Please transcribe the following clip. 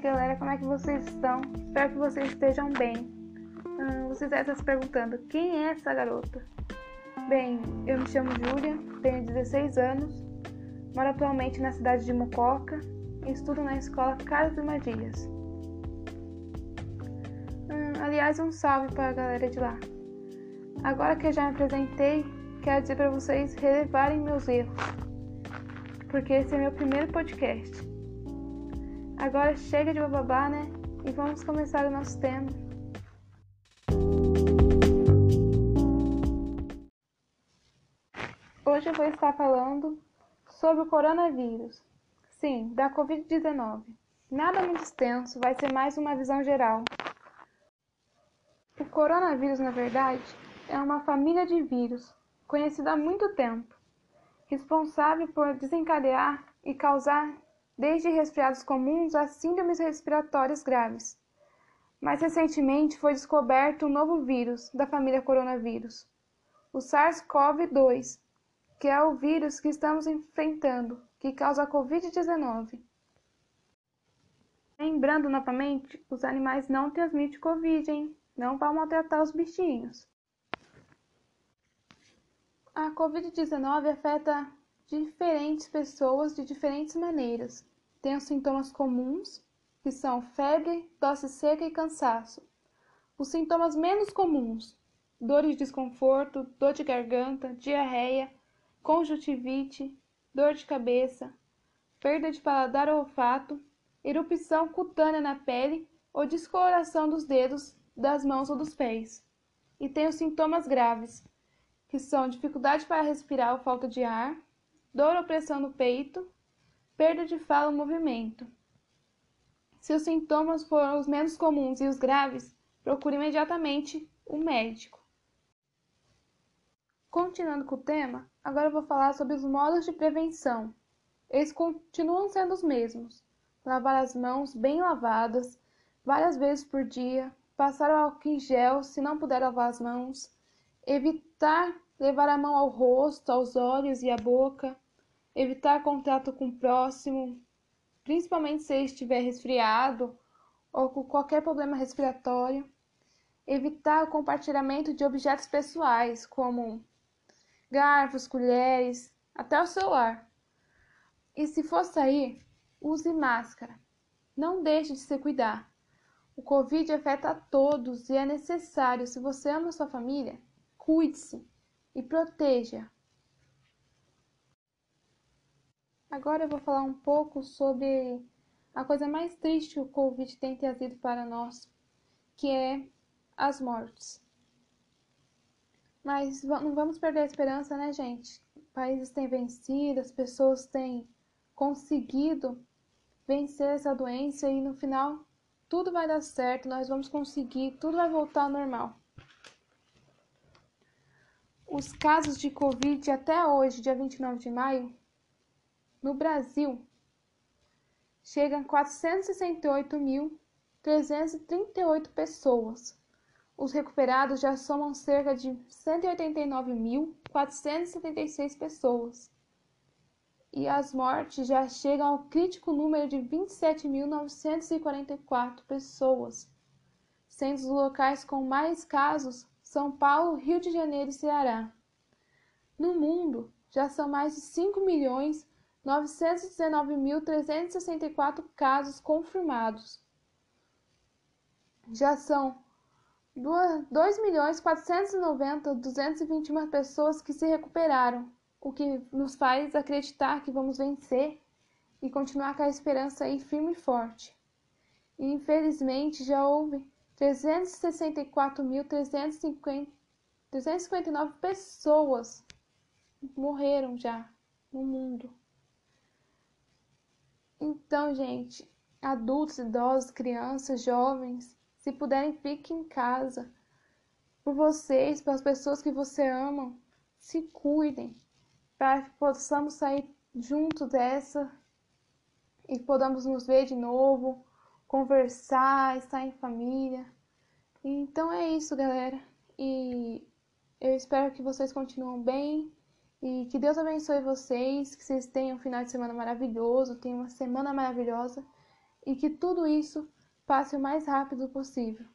galera, como é que vocês estão? Espero que vocês estejam bem. Hum, vocês devem estar se perguntando, quem é essa garota? Bem, eu me chamo Júlia, tenho 16 anos, moro atualmente na cidade de Mococa e estudo na escola Carlos de Magias. Hum, aliás, um salve para a galera de lá. Agora que eu já me apresentei, quero dizer para vocês relevarem meus erros, porque esse é meu primeiro podcast. Agora chega de bababá, né? E vamos começar o nosso tema. Hoje eu vou estar falando sobre o coronavírus. Sim, da Covid-19. Nada muito extenso, vai ser mais uma visão geral. O coronavírus, na verdade, é uma família de vírus conhecida há muito tempo, responsável por desencadear e causar desde resfriados comuns a síndromes respiratórias graves. Mais recentemente foi descoberto um novo vírus da família coronavírus, o SARS-CoV-2, que é o vírus que estamos enfrentando, que causa a Covid-19. Lembrando novamente, os animais não transmitem Covid, hein? Não para maltratar os bichinhos. A Covid-19 afeta diferentes pessoas de diferentes maneiras tem os sintomas comuns, que são febre, tosse seca e cansaço. Os sintomas menos comuns: dor de desconforto, dor de garganta, diarreia, conjuntivite, dor de cabeça, perda de paladar ou olfato, erupção cutânea na pele ou descoloração dos dedos, das mãos ou dos pés. E tem os sintomas graves, que são dificuldade para respirar ou falta de ar, dor ou pressão no peito, perda de fala ou movimento. Se os sintomas forem os menos comuns e os graves, procure imediatamente o um médico. Continuando com o tema, agora eu vou falar sobre os modos de prevenção. Eles continuam sendo os mesmos: lavar as mãos bem lavadas, várias vezes por dia, passar o álcool em gel se não puder lavar as mãos, evitar levar a mão ao rosto, aos olhos e à boca, evitar contato com o próximo, principalmente se estiver resfriado ou com qualquer problema respiratório, evitar o compartilhamento de objetos pessoais, como garfos, colheres, até o celular. E se for sair, use máscara. Não deixe de se cuidar. O Covid afeta a todos e é necessário, se você ama sua família, cuide-se e proteja Agora eu vou falar um pouco sobre a coisa mais triste que o Covid tem trazido para nós, que é as mortes. Mas não vamos perder a esperança, né, gente? Países têm vencido, as pessoas têm conseguido vencer essa doença e no final tudo vai dar certo, nós vamos conseguir, tudo vai voltar ao normal. Os casos de Covid até hoje, dia 29 de maio, no Brasil, chegam 468.338 pessoas. Os recuperados já somam cerca de 189.476 pessoas. E as mortes já chegam ao crítico número de 27.944 pessoas, sendo os locais com mais casos São Paulo, Rio de Janeiro e Ceará. No mundo, já são mais de 5 milhões 919.364 casos confirmados. Já são 2.490.221 pessoas que se recuperaram, o que nos faz acreditar que vamos vencer e continuar com a esperança aí firme e forte. E infelizmente já houve 364.359 pessoas morreram já no mundo. Então, gente, adultos, idosos, crianças, jovens, se puderem, fiquem em casa. Por vocês, pelas pessoas que você ama, se cuidem, para que possamos sair juntos dessa e podamos nos ver de novo, conversar, estar em família. Então é isso, galera. E eu espero que vocês continuem bem e que Deus abençoe vocês, que vocês tenham um final de semana maravilhoso, tenham uma semana maravilhosa. e que tudo isso passe o mais rápido possível.